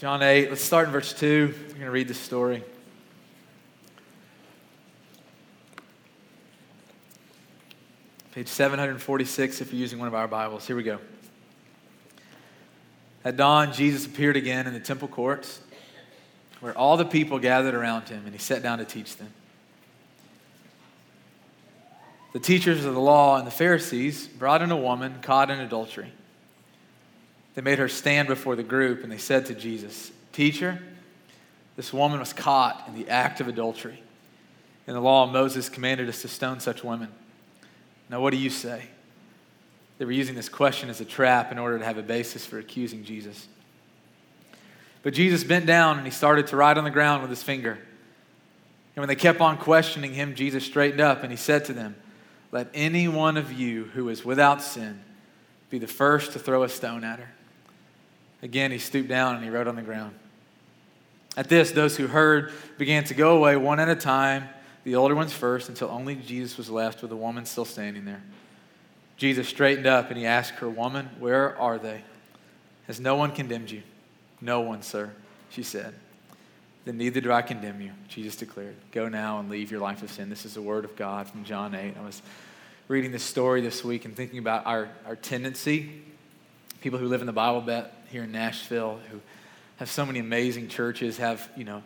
John 8, let's start in verse 2. We're going to read this story. Page 746 if you're using one of our Bibles. Here we go. At dawn, Jesus appeared again in the temple courts where all the people gathered around him, and he sat down to teach them. The teachers of the law and the Pharisees brought in a woman caught in adultery. They made her stand before the group, and they said to Jesus, Teacher, this woman was caught in the act of adultery. And the law, of Moses commanded us to stone such women. Now, what do you say? They were using this question as a trap in order to have a basis for accusing Jesus. But Jesus bent down and he started to write on the ground with his finger. And when they kept on questioning him, Jesus straightened up and he said to them, Let any one of you who is without sin be the first to throw a stone at her. Again, he stooped down and he wrote on the ground. At this, those who heard began to go away one at a time, the older ones first, until only Jesus was left with the woman still standing there. Jesus straightened up and he asked her, Woman, where are they? Has no one condemned you? No one, sir, she said. Then neither do I condemn you, Jesus declared. Go now and leave your life of sin. This is the word of God from John 8. I was reading this story this week and thinking about our, our tendency, people who live in the Bible Belt here in Nashville, who have so many amazing churches, have, you know,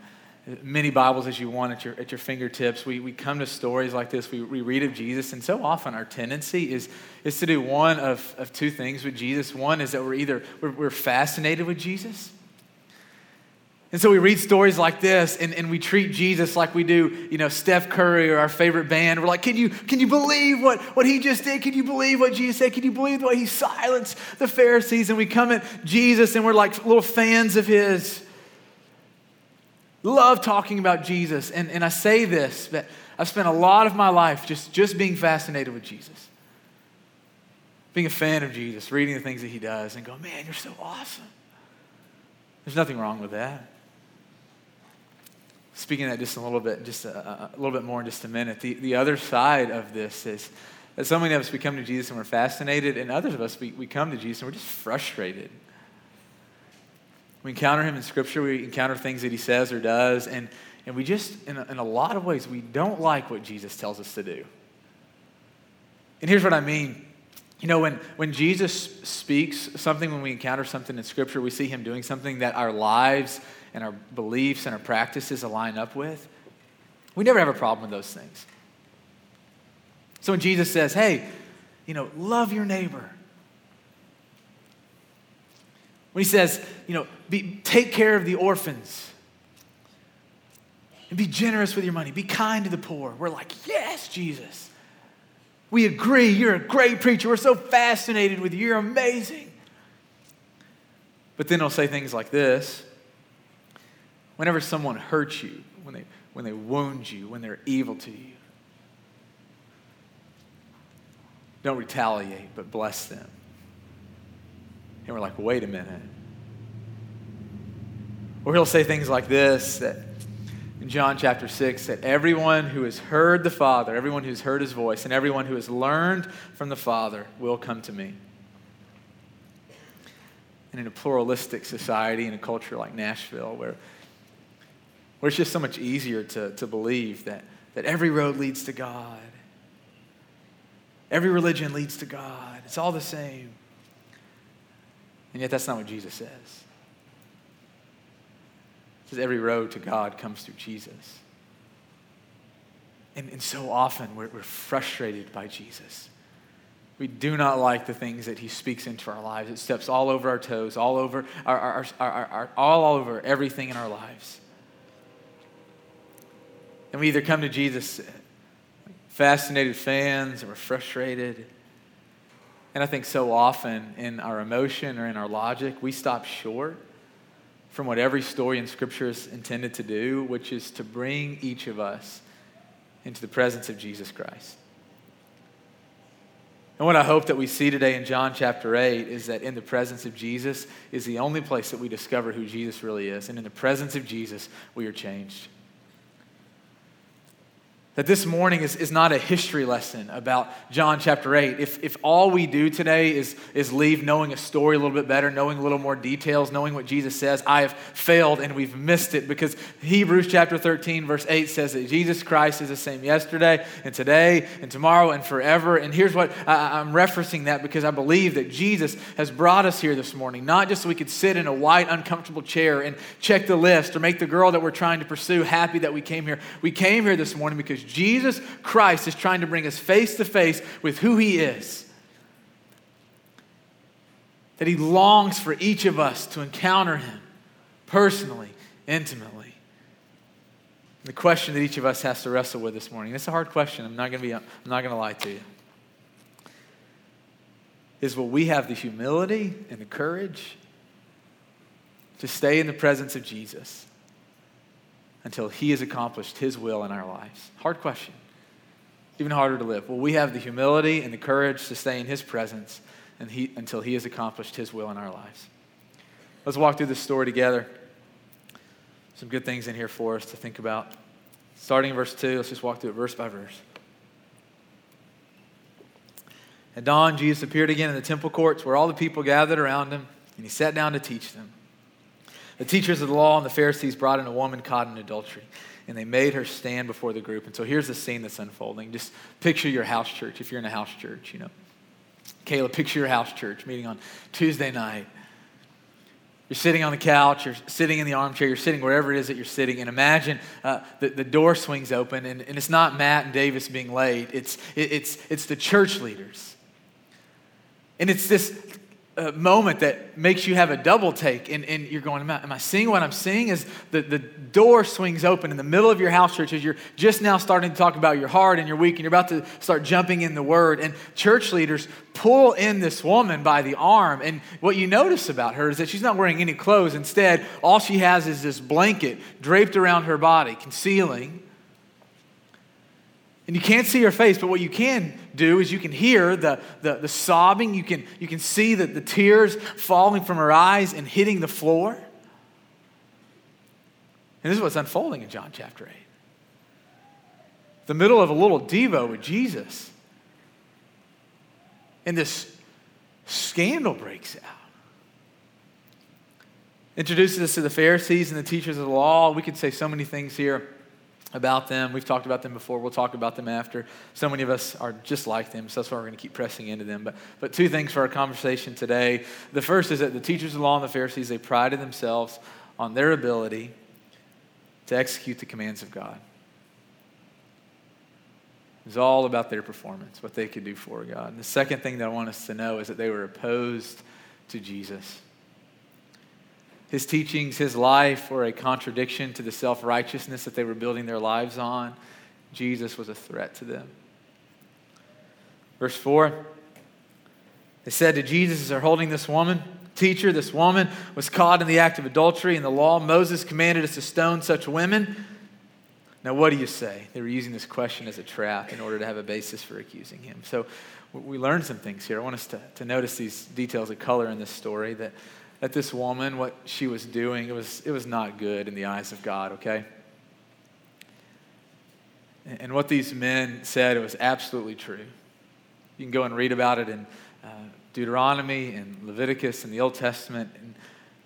many Bibles as you want at your, at your fingertips. We, we come to stories like this, we, we read of Jesus, and so often our tendency is, is to do one of, of two things with Jesus. One is that we're either we're, we're fascinated with Jesus, and so we read stories like this and, and we treat Jesus like we do, you know, Steph Curry or our favorite band. We're like, can you, can you believe what, what he just did? Can you believe what Jesus said? Can you believe the way he silenced the Pharisees? And we come at Jesus and we're like little fans of his. Love talking about Jesus. And, and I say this, that I've spent a lot of my life just, just being fascinated with Jesus. Being a fan of Jesus, reading the things that he does and go, man, you're so awesome. There's nothing wrong with that speaking that just a little bit, just a, a, little bit more in just a minute. The, the other side of this is that so many of us we come to Jesus and we're fascinated, and others of us we, we come to Jesus and we're just frustrated. We encounter him in Scripture, we encounter things that he says or does, and, and we just, in a, in a lot of ways, we don't like what Jesus tells us to do. And here's what I mean. You know, when, when Jesus speaks something, when we encounter something in Scripture, we see him doing something that our lives and our beliefs and our practices align up with, we never have a problem with those things. So when Jesus says, hey, you know, love your neighbor, when he says, you know, be, take care of the orphans, and be generous with your money, be kind to the poor, we're like, yes, Jesus. We agree, you're a great preacher. We're so fascinated with you, you're amazing. But then he'll say things like this Whenever someone hurts you, when they, when they wound you, when they're evil to you, don't retaliate, but bless them. And we're like, wait a minute. Or he'll say things like this that in John chapter 6 that everyone who has heard the Father, everyone who's heard his voice, and everyone who has learned from the Father will come to me. And in a pluralistic society, in a culture like Nashville, where where it's just so much easier to, to believe that, that every road leads to God. Every religion leads to God. It's all the same. And yet, that's not what Jesus says. He says every road to God comes through Jesus. And, and so often we're, we're frustrated by Jesus. We do not like the things that he speaks into our lives. It steps all over our toes, all over our, our, our, our, all over everything in our lives. And we either come to Jesus fascinated fans or frustrated. And I think so often in our emotion or in our logic, we stop short from what every story in Scripture is intended to do, which is to bring each of us into the presence of Jesus Christ. And what I hope that we see today in John chapter 8 is that in the presence of Jesus is the only place that we discover who Jesus really is. And in the presence of Jesus, we are changed. That this morning is, is not a history lesson about John chapter 8. If, if all we do today is, is leave knowing a story a little bit better, knowing a little more details, knowing what Jesus says, I have failed and we've missed it because Hebrews chapter 13, verse 8 says that Jesus Christ is the same yesterday and today and tomorrow and forever. And here's what I, I'm referencing that because I believe that Jesus has brought us here this morning, not just so we could sit in a white, uncomfortable chair and check the list or make the girl that we're trying to pursue happy that we came here. We came here this morning because Jesus Christ is trying to bring us face to face with who He is. That He longs for each of us to encounter Him personally, intimately. The question that each of us has to wrestle with this morning, it's a hard question. I'm not going to be, I'm not going to lie to you. Is will we have the humility and the courage to stay in the presence of Jesus until he has accomplished his will in our lives? Hard question. Even harder to live. Will we have the humility and the courage to stay in his presence and he, until he has accomplished his will in our lives? Let's walk through this story together. Some good things in here for us to think about. Starting in verse 2, let's just walk through it verse by verse. At dawn, Jesus appeared again in the temple courts where all the people gathered around him, and he sat down to teach them. The teachers of the law and the Pharisees brought in a woman caught in adultery, and they made her stand before the group. And so here's the scene that's unfolding. Just picture your house church, if you're in a house church, you know. Caleb, picture your house church meeting on Tuesday night. You're sitting on the couch, you're sitting in the armchair, you're sitting wherever it is that you're sitting, and imagine uh, the, the door swings open, and, and it's not Matt and Davis being late, it's, it, it's, it's the church leaders. And it's this a moment that makes you have a double take and, and you're going am I, am I seeing what i'm seeing? Is the, the door swings open in the middle of your house church as you're just now starting to talk about your heart and your week and you're about to start jumping in the word. And church leaders pull in this woman by the arm. And what you notice about her is that she's not wearing any clothes. Instead all she has is this blanket draped around her body concealing and you can't see her face, but what you can do is you can hear the, the, the sobbing. You can, you can see the, the tears falling from her eyes and hitting the floor. And this is what's unfolding in John chapter 8. The middle of a little Devo with Jesus. And this scandal breaks out. Introduces us to the Pharisees and the teachers of the law. We could say so many things here about them. We've talked about them before. We'll talk about them after. So many of us are just like them, so that's why we're going to keep pressing into them. But, but two things for our conversation today. The first is that the teachers of the law and the Pharisees, they prided themselves on their ability to execute the commands of God. It was all about their performance, what they could do for God. And the second thing that I want us to know is that they were opposed to Jesus. His teachings, his life were a contradiction to the self righteousness that they were building their lives on. Jesus was a threat to them. Verse 4 They said to Jesus they're holding this woman, Teacher, this woman was caught in the act of adultery. In the law, Moses commanded us to stone such women. Now, what do you say? They were using this question as a trap in order to have a basis for accusing him. So, we learned some things here. I want us to, to notice these details of color in this story that that this woman, what she was doing, it was, it was not good in the eyes of God, okay? And what these men said, it was absolutely true. You can go and read about it in uh, Deuteronomy and Leviticus in the Old Testament. And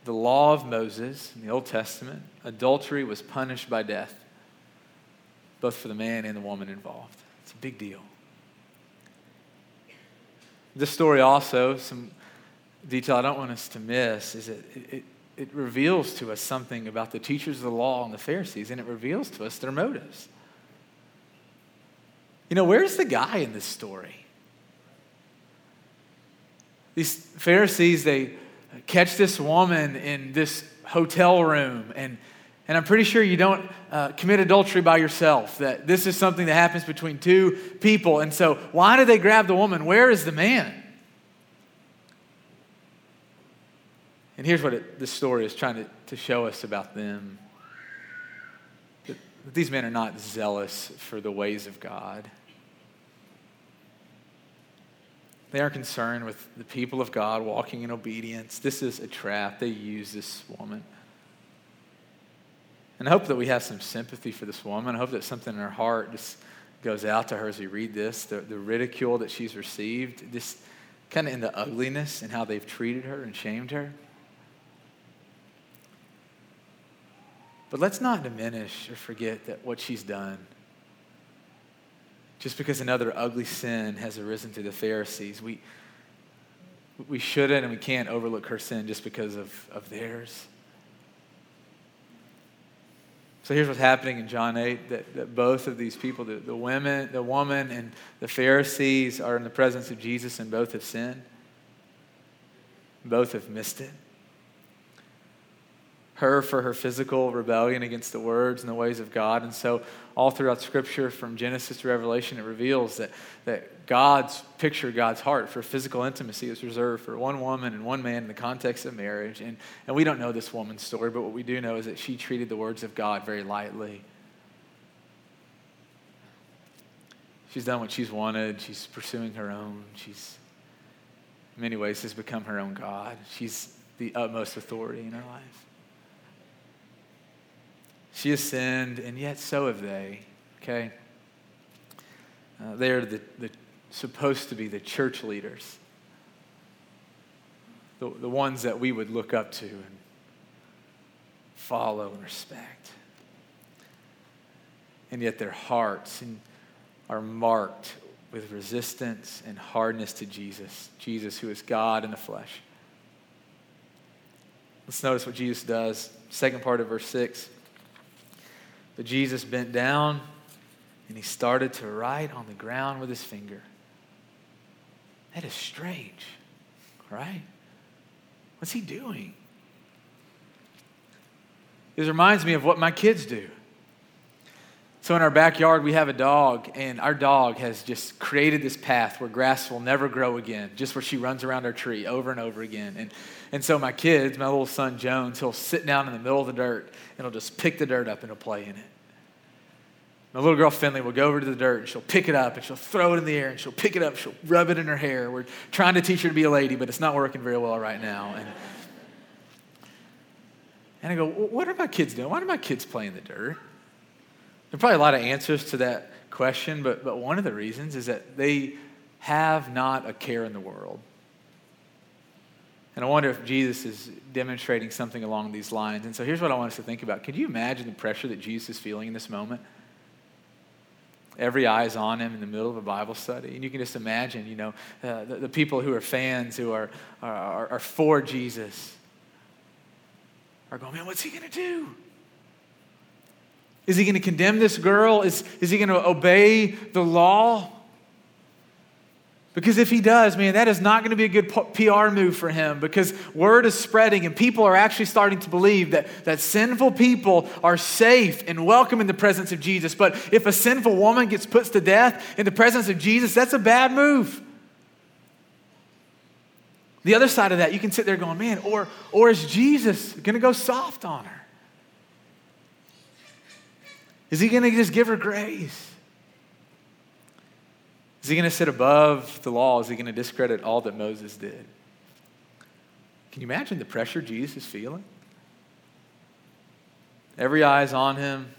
the law of Moses in the Old Testament, adultery was punished by death, both for the man and the woman involved. It's a big deal. This story also, some detail I don't want us to miss is that it, it, it reveals to us something about the teachers of the law and the Pharisees, and it reveals to us their motives. You know, where's the guy in this story? These Pharisees, they catch this woman in this hotel room, and, and I'm pretty sure you don't uh, commit adultery by yourself, that this is something that happens between two people. And so, why do they grab the woman? Where is the man? And here's what it, this story is trying to, to show us about them that, that these men are not zealous for the ways of God. They are concerned with the people of God walking in obedience. This is a trap. They use this woman. And I hope that we have some sympathy for this woman. I hope that something in her heart just goes out to her as we read this, the, the ridicule that she's received, just kind of in the ugliness and how they've treated her and shamed her. But let's not diminish or forget that what she's done. Just because another ugly sin has arisen to the Pharisees, we, we shouldn't and we can't overlook her sin just because of, of theirs. So here's what's happening in John 8 that, that both of these people, the, the women, the woman and the Pharisees, are in the presence of Jesus and both have sinned. Both have missed it her for her physical rebellion against the words and the ways of God. And so, all throughout Scripture, from Genesis to Revelation, it reveals that, that God's picture, God's heart for physical intimacy is reserved for one woman and one man in the context of marriage. And, and we don't know this woman's story, but what we do know is that she treated the words of God very lightly. She's done what she's wanted. She's pursuing her own. She's, in many ways, has become her own God. She's the utmost authority in her life. She has sinned, and yet so have they, okay? Uh, they're the, the, supposed to be the church leaders, the, the ones that we would look up to and follow and respect. And yet their hearts are marked with resistance and hardness to Jesus, Jesus who is God in the flesh. Let's notice what Jesus does. Second part of verse 6. But Jesus bent down and he started to write on the ground with his finger. That is strange, right? What's he doing? This reminds me of what my kids do. So, in our backyard, we have a dog, and our dog has just created this path where grass will never grow again, just where she runs around our tree over and over again. And, and so, my kids, my little son Jones, he'll sit down in the middle of the dirt and he'll just pick the dirt up and he'll play in it. My little girl Finley will go over to the dirt and she'll pick it up and she'll throw it in the air and she'll pick it up, she'll rub it in her hair. We're trying to teach her to be a lady, but it's not working very well right now. And, and I go, what are my kids doing? Why are my kids playing in the dirt? There are probably a lot of answers to that question, but, but one of the reasons is that they have not a care in the world. And I wonder if Jesus is demonstrating something along these lines. And so here's what I want us to think about. Can you imagine the pressure that Jesus is feeling in this moment? Every eye is on him in the middle of a Bible study. And you can just imagine, you know, uh, the, the, people who are fans, who are, are, are for Jesus, are going, man, what's he going to do? Is he going to condemn this girl? Is, is he going to obey the law? Because if he does, man, that is not going to be a good PR move for him because word is spreading and people are actually starting to believe that, that sinful people are safe and welcome in the presence of Jesus. But if a sinful woman gets put to death in the presence of Jesus, that's a bad move. The other side of that, you can sit there going, man, or, or is Jesus going to go soft on her? Is he going to just give her grace? Is he going to sit above the law? Is he going to discredit all that Moses did? Can you imagine the pressure Jesus is feeling? Every eye is on him.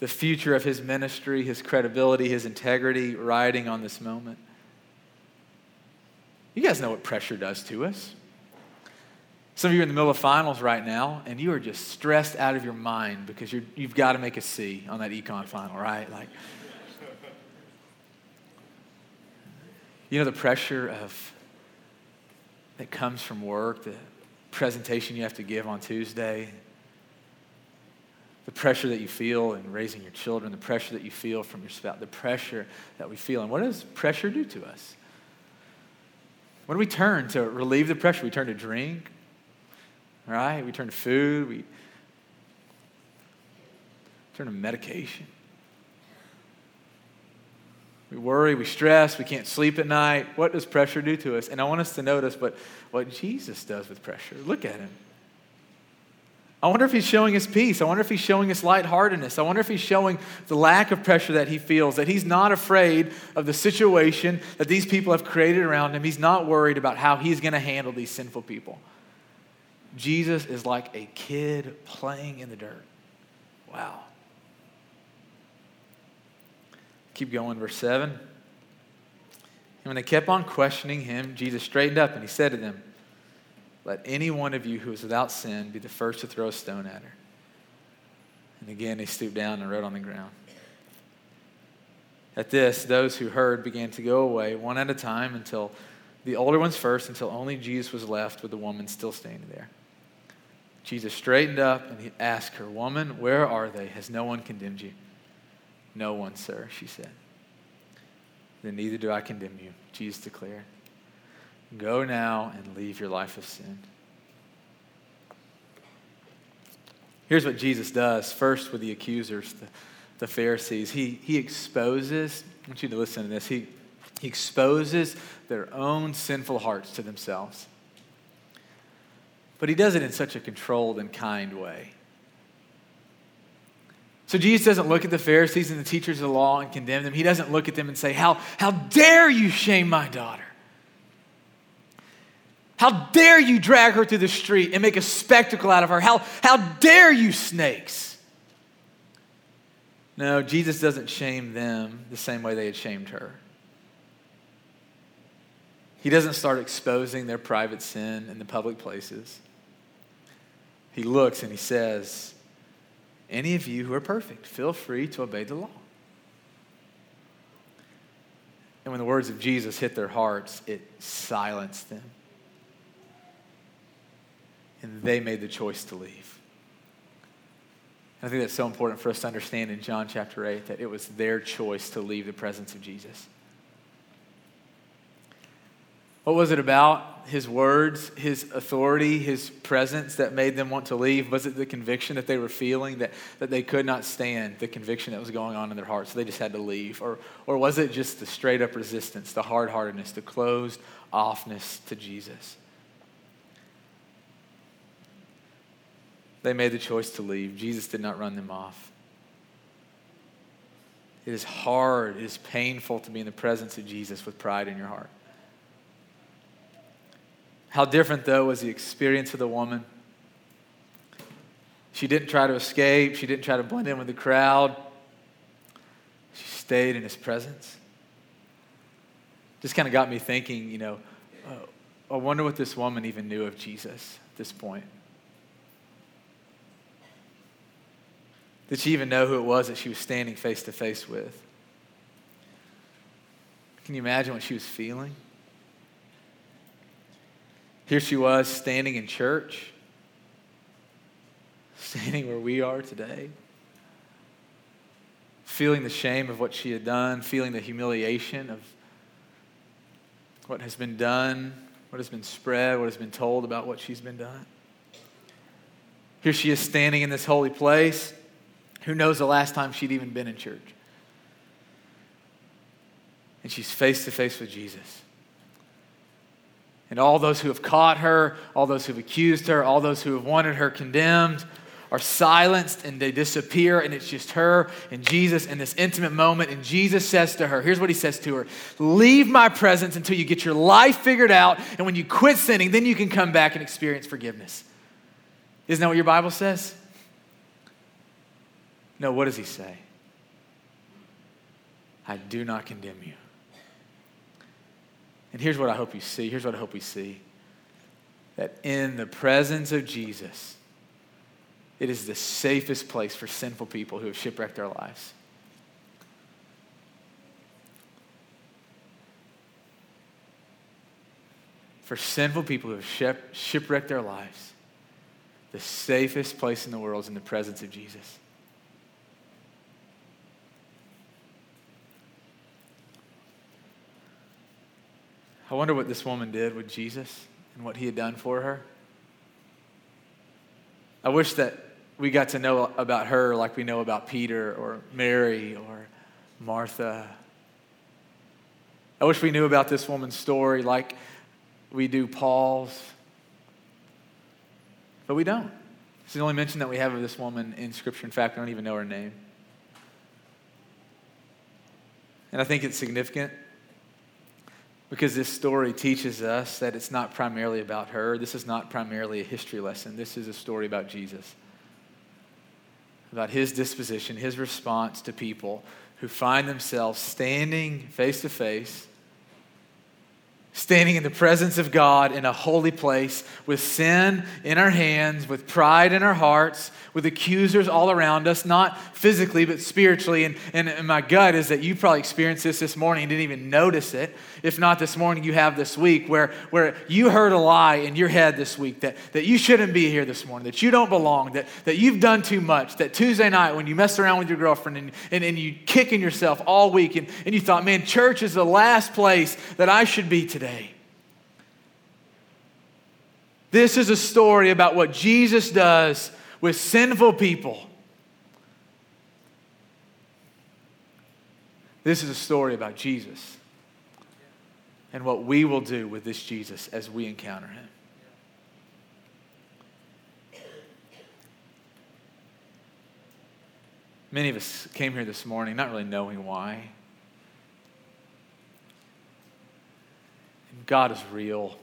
The future of his ministry, his credibility, his integrity riding on this moment. You guys know what pressure does to us. Some of you are in the middle of finals right now, and you are just stressed out of your mind because you have got to make a C on that econ final, right? Like, you know the pressure of that comes from work, the presentation you have to give on Tuesday, the pressure that you feel in raising your children, the pressure that you feel from your spouse, the pressure that we feel. And what does pressure do to us? When do we turn to relieve the pressure, we turn to drink, right? We turn to food, we turn to medication. We worry, we stress, we can't sleep at night. What does pressure do to us? And I want us to notice what, what Jesus does with pressure. Look at him. I wonder if he's showing us peace. I wonder if he's showing us lightheartedness. I wonder if he's showing the lack of pressure that he feels, that he's not afraid of the situation that these people have created around him. He's not worried about how he's going to handle these sinful people. Jesus is like a kid playing in the dirt. Wow. Keep going, verse 7. And when they kept on questioning him, Jesus straightened up and he said to them, Let any one of you who is without sin be the first to throw a stone at her. And again, he stooped down and wrote on the ground. At this, those who heard began to go away one at a time until the older ones first, until only Jesus was left with the woman still standing there. Jesus straightened up and he asked her, Woman, where are they? Has no one condemned you? No one, sir, she said. Then neither do I condemn you, Jesus declared. Go now and leave your life of sin. Here's what Jesus does first with the accusers, the, the Pharisees. He, he exposes, I want you to listen to this, he, he exposes their own sinful hearts to themselves. But he does it in such a controlled and kind way. So Jesus doesn't look at the Pharisees and the teachers of the law and condemn them. He doesn't look at them and say, How, how dare you shame my daughter? How dare you drag her through the street and make a spectacle out of her? How, how dare you, snakes? No, Jesus doesn't shame them the same way they had shamed her. He doesn't start exposing their private sin in the public places. He looks and he says, any of you who are perfect, feel free to obey the law. And when the words of Jesus hit their hearts, it silenced them. And they made the choice to leave. I think that's so important for us to understand in John chapter 8 that it was their choice to leave the presence of Jesus. What was it about his words, his authority, his presence that made them want to leave? Was it the conviction that they were feeling that, that they could not stand the conviction that was going on in their hearts, so they just had to leave? Or, or was it just the straight up resistance, the hard heartedness, the closed offness to Jesus? They made the choice to leave. Jesus did not run them off. It is hard, it is painful to be in the presence of Jesus with pride in your heart. How different, though, was the experience of the woman? She didn't try to escape, she didn't try to blend in with the crowd. She stayed in his presence. Just kind of got me thinking, you know, uh, I wonder what this woman even knew of Jesus at this point. Did she even know who it was that she was standing face to face with? Can you imagine what she was feeling? Here she was standing in church, standing where we are today, feeling the shame of what she had done, feeling the humiliation of what has been done, what has been spread, what has been told about what she's been done. Here she is standing in this holy place. Who knows the last time she'd even been in church? And she's face to face with Jesus. And all those who have caught her, all those who have accused her, all those who have wanted her condemned are silenced and they disappear, and it's just her and Jesus in this intimate moment. And Jesus says to her, Here's what he says to her Leave my presence until you get your life figured out, and when you quit sinning, then you can come back and experience forgiveness. Isn't that what your Bible says? No, what does he say? I do not condemn you. And here's what I hope you see. Here's what I hope we see that in the presence of Jesus, it is the safest place for sinful people who have shipwrecked their lives. For sinful people who have shipwrecked their lives, the safest place in the world is in the presence of Jesus. I wonder what this woman did with Jesus and what he had done for her. I wish that we got to know about her like we know about Peter or Mary or Martha. I wish we knew about this woman's story like we do Paul's. But we don't. It's the only mention that we have of this woman in Scripture. In fact, I don't even know her name. And I think it's significant because this story teaches us that it's not primarily about her. This is not primarily a history lesson. This is a story about Jesus, about his disposition, his response to people who find themselves standing face to face standing in the presence of God in a holy place with sin in our hands, with pride in our hearts, with accusers all around us, not physically, but spiritually. And, and, and, my gut is that you probably experienced this this morning and didn't even notice it. If not this morning, you have this week where, where you heard a lie in your head this week that, that you shouldn't be here this morning, that you don't belong, that, that you've done too much, that Tuesday night when you messed around with your girlfriend and, and, and you kicking yourself all week and, and you thought, man, church is the last place that I should be today. This is a story about what Jesus does with sinful people. This is a story about Jesus and what we will do with this Jesus as we encounter him. Many of us came here this morning not really knowing why. God is real.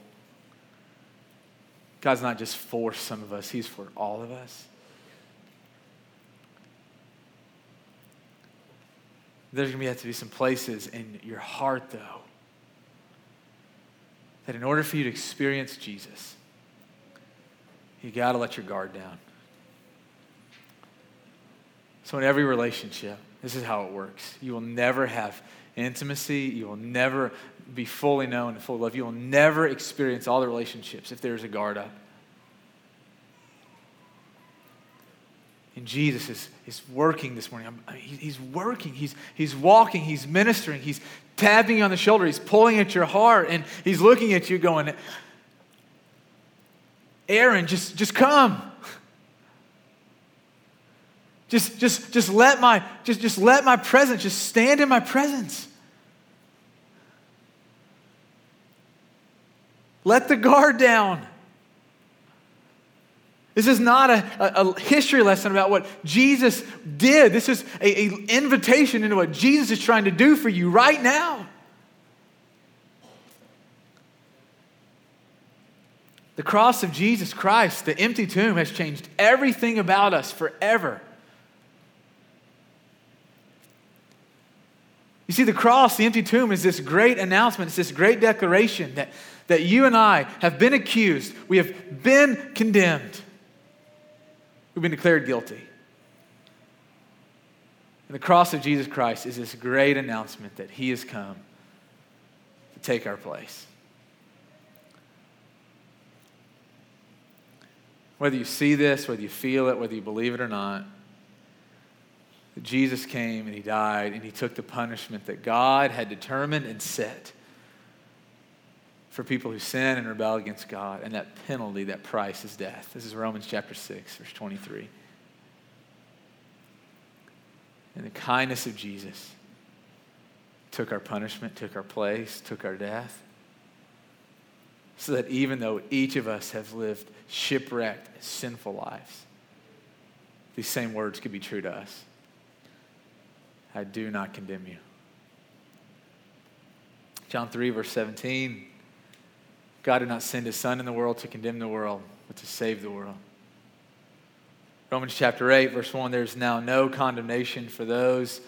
God's not just for some of us, He's for all of us. There's going to have to be some places in your heart, though, that in order for you to experience Jesus, you got to let your guard down. So, in every relationship, this is how it works. You will never have intimacy. You will never be fully known and fully loved. You will never experience all the relationships if there's a guard up. And Jesus is, is working this morning. I mean, he's working. He's, he's walking. He's ministering. He's tapping you on the shoulder. He's pulling at your heart. And he's looking at you going, Aaron, just, just come. Just, just, just let my, just, just let my presence, just stand in my presence. Let the guard down. This is not a, a, a, history lesson about what Jesus did. This is an invitation into what Jesus is trying to do for you right now. The cross of Jesus Christ, the empty tomb, has changed everything about us forever. You see, the cross, the empty tomb, is this great announcement, it's this great declaration that, that you and I have been accused, we have been condemned, we've been declared guilty. And the cross of Jesus Christ is this great announcement that He has come to take our place. Whether you see this, whether you feel it, whether you believe it or not, Jesus came and he died and he took the punishment that God had determined and set for people who sin and rebel against God. And that penalty, that price is death. This is Romans chapter 6, verse 23. And the kindness of Jesus took our punishment, took our place, took our death. So that even though each of us have lived shipwrecked, sinful lives, these same words could be true to us. I do not condemn you. John 3, verse 17 God did not send his Son in the world to condemn the world, but to save the world. Romans chapter 8, verse 1 there's now no condemnation for those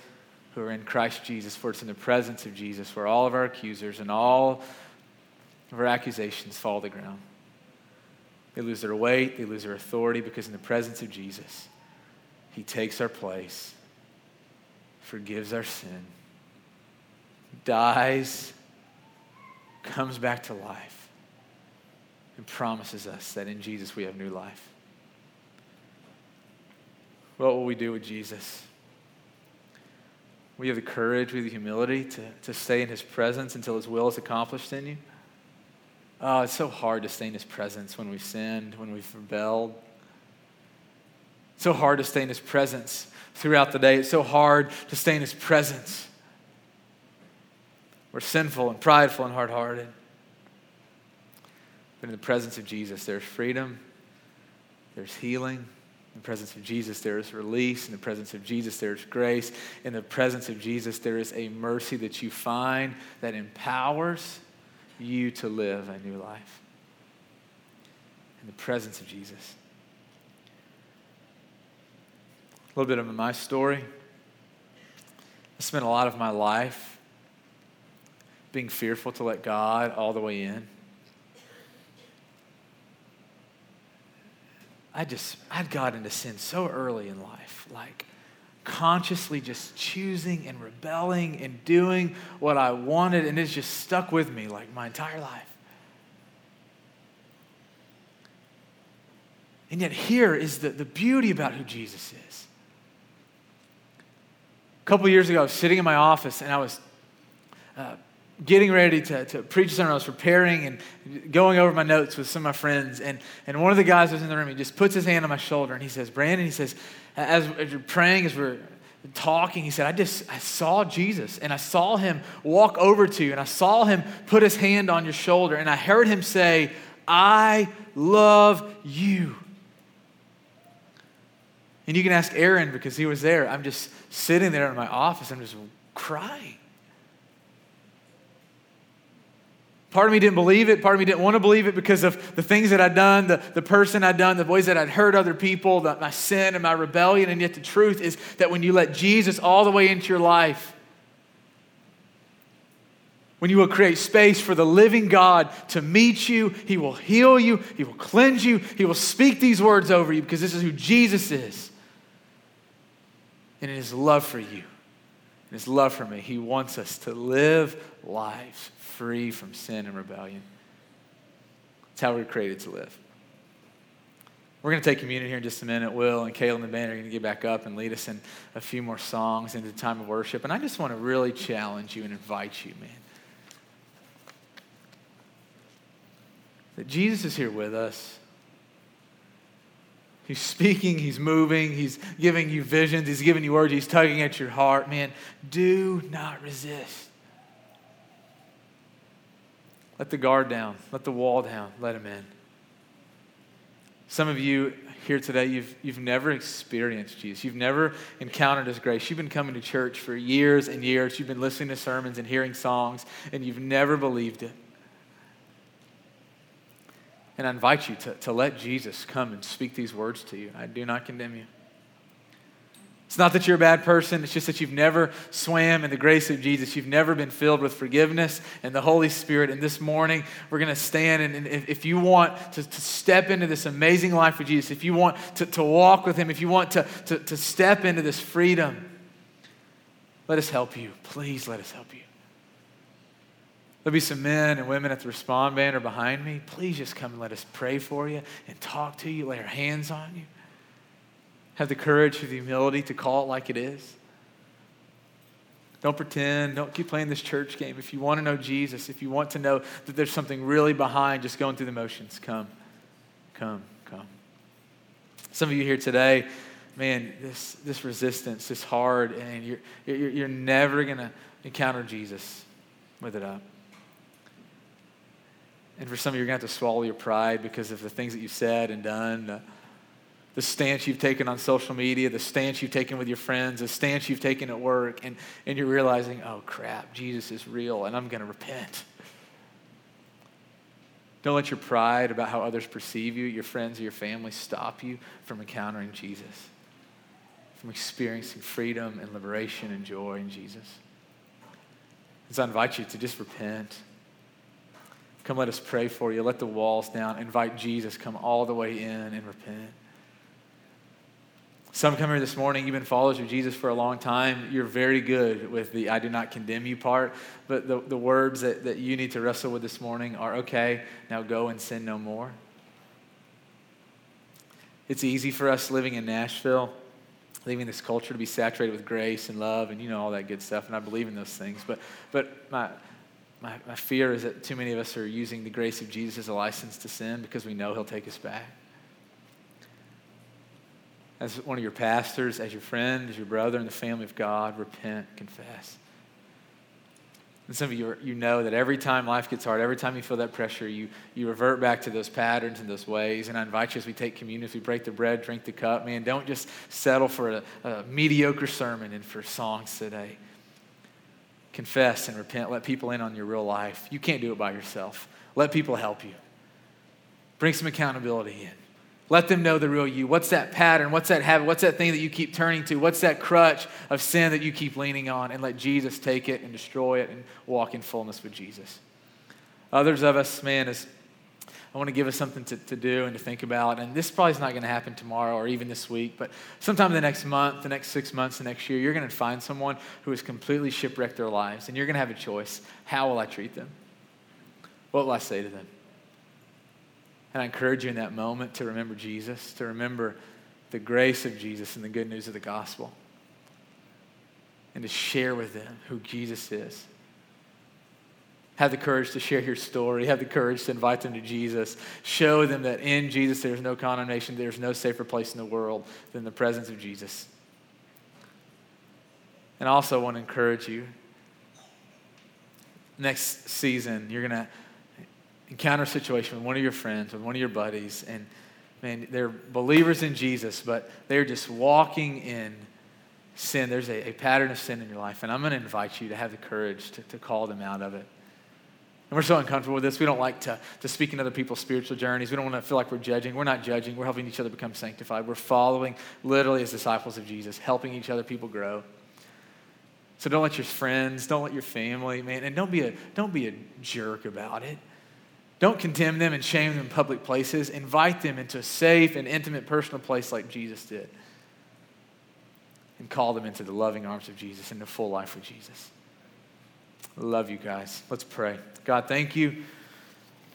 who are in Christ Jesus, for it's in the presence of Jesus where all of our accusers and all of our accusations fall to the ground. They lose their weight, they lose their authority because in the presence of Jesus, he takes our place forgives our sin, dies, comes back to life, and promises us that in Jesus we have new life. What will we do with Jesus? We have the courage, we have the humility to, to stay in his presence until his will is accomplished in you. Oh, it's so hard to stay in his presence when we've sinned, when we've rebelled. It's so hard to stay in his presence throughout the day. It's so hard to stay in His presence. We're sinful and prideful and hard hearted. But in the presence of Jesus, there's freedom, there's healing. In the presence of Jesus, there is release. In the presence of Jesus, there is grace. In the presence of Jesus, there is a mercy that you find that empowers you to live a new life. In the presence of Jesus. A little bit of my story. I spent a lot of my life being fearful to let God all the way in. I just, I'd got into sin so early in life, like consciously just choosing and rebelling and doing what I wanted, and it's just stuck with me like my entire life. And yet, here is the, the beauty about who Jesus is. A couple years ago, I was sitting in my office and I was uh, getting ready to, to preach sermon. I was preparing and going over my notes with some of my friends. And, and one of the guys was in the room. He just puts his hand on my shoulder and he says, Brandon, he says, as, as you're praying, as we're talking, he said, I just I saw Jesus and I saw him walk over to you and I saw him put his hand on your shoulder and I heard him say, I love you. And you can ask Aaron because he was there. I'm just sitting there in my office. I'm just crying. Part of me didn't believe it. Part of me didn't want to believe it because of the things that I'd done, the, the person I'd done, the ways that I'd hurt other people, the, my sin and my rebellion. And yet the truth is that when you let Jesus all the way into your life, when you will create space for the living God to meet you, He will heal you, He will cleanse you, He will speak these words over you because this is who Jesus is and in his love for you, and his love for me, he wants us to live lives free from sin and rebellion. It's how we're created to live. We're going to take communion here in just a minute. Will and Kayla and the band are going to get back up and lead us in a few more songs into the time of worship. And I just want to really challenge you and invite you, man. That Jesus is here with us. He's speaking, he's moving, he's giving you visions, he's giving you words, he's tugging at your heart. Man, do not resist. Let the guard down, let the wall down, let him in. Some of you here today, you've, you've never experienced Jesus. You've never encountered His grace. You've been coming to church for years and years. You've been listening to sermons and hearing songs, and you've never believed it. And I invite you to, to let Jesus come and speak these words to you. I do not condemn you. It's not that you're a bad person, it's just that you've never swam in the grace of Jesus. You've never been filled with forgiveness and the Holy Spirit. And this morning, we're going to stand. And, and if you want to, to, step into this amazing life with Jesus, if you want to, to walk with Him, if you want to, to, to step into this freedom, let us help you. Please let us help you. There'll be some men and women at the Respond Band or behind me. Please just come and let us pray for you and talk to you, lay our hands on you. Have the courage, have the humility to call it like it is. Don't pretend. Don't keep playing this church game. If you want to know Jesus, if you want to know that there's something really behind just going through the motions, come, come, come. Some of you here today, man, this, this resistance is hard, and you're, you're, you're never going to encounter Jesus with it up. And for some of you, you're going to have to swallow your pride because of the things that you've said and done, the stance you've taken on social media, the stance you've taken with your friends, the stance you've taken at work, and, and you're realizing, oh crap, Jesus is real, and I'm going to repent. Don't let your pride about how others perceive you, your friends, or your family stop you from encountering Jesus, from experiencing freedom and liberation and joy in Jesus. So I invite you to just repent. Come, let us pray for you. Let the walls down. Invite Jesus. Come all the way in and repent. Some come here this morning, you've been followers of Jesus for a long time. You're very good with the I do not condemn you part. But the, the words that, that you need to wrestle with this morning are okay, now go and sin no more. It's easy for us living in Nashville, leaving this culture to be saturated with grace and love and you know all that good stuff. And I believe in those things. But, but my, my, my fear is that too many of us are using the grace of Jesus as a license to sin because we know he'll take us back. As one of your pastors, as your friend, as your brother in the family of God, repent, confess. And some of you, are, you know that every time life gets hard, every time you feel that pressure, you, you revert back to those patterns and those ways. And I invite you as we take communion, as we break the bread, drink the cup, man, don't just settle for a, a mediocre sermon and for songs today confess and repent. Let people in on your real life. You can't do it by yourself. Let people help you. Bring some accountability in. Let them know the real you. What's that pattern? What's that habit? What's that thing that you keep turning to? What's that crutch of sin that you keep leaning on? And let Jesus take it and destroy it and walk in fullness with Jesus. Others of us, man, is I want to give us something to, to do and to think about. And this probably is not going to happen tomorrow or even this week, but sometime in the next month, the next six months, the next year, you're going to find someone who has completely shipwrecked their lives. And you're going to have a choice. How will I treat them? What will I say to them? And I encourage you in that moment to remember Jesus, to remember the grace of Jesus and the good news of the gospel, and to share with them who Jesus is have the courage to share your story. Have the courage to invite them to Jesus. Show them that in Jesus there's no condemnation, there's no safer place in the world than the presence of Jesus. And I also want to encourage you next season, you're going to encounter a situation with one of your friends, with one of your buddies, and man, they're believers in Jesus, but they're just walking in sin. There's a, a pattern of sin in your life, and I'm going to invite you to have the courage to, to call them out of it. And we're so uncomfortable with this. We don't like to, to speak in other people's spiritual journeys. We don't want to feel like we're judging. We're not judging. We're helping each other become sanctified. We're following literally as disciples of Jesus, helping each other people grow. So don't let your friends, don't let your family, man, and don't be a, don't be a jerk about it. Don't condemn them and shame them in public places. Invite them into a safe and intimate personal place like Jesus did. And call them into the loving arms of Jesus, into full life with Jesus. Love you guys. Let's pray. God, thank you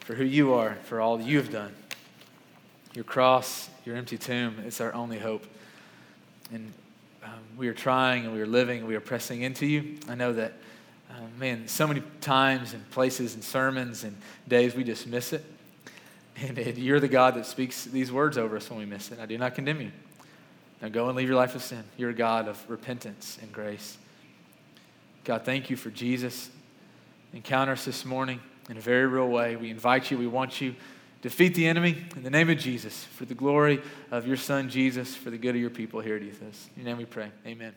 for who you are, for all you have done. Your cross, your empty tomb, it's our only hope. And um, we are trying and we are living and we are pressing into you. I know that, uh, man, so many times and places and sermons and days we just miss it. And, you're the God that speaks these words over us when we miss it. I do not condemn you. Now go and leave your life of sin. You're a God of repentance and grace. God, thank you for Jesus. Encounter us this morning in a very real way. We invite you, we want you. Defeat the enemy in the name of Jesus, for the glory of your Son, Jesus, for the good of your people here at Ethos. In your name we pray. Amen.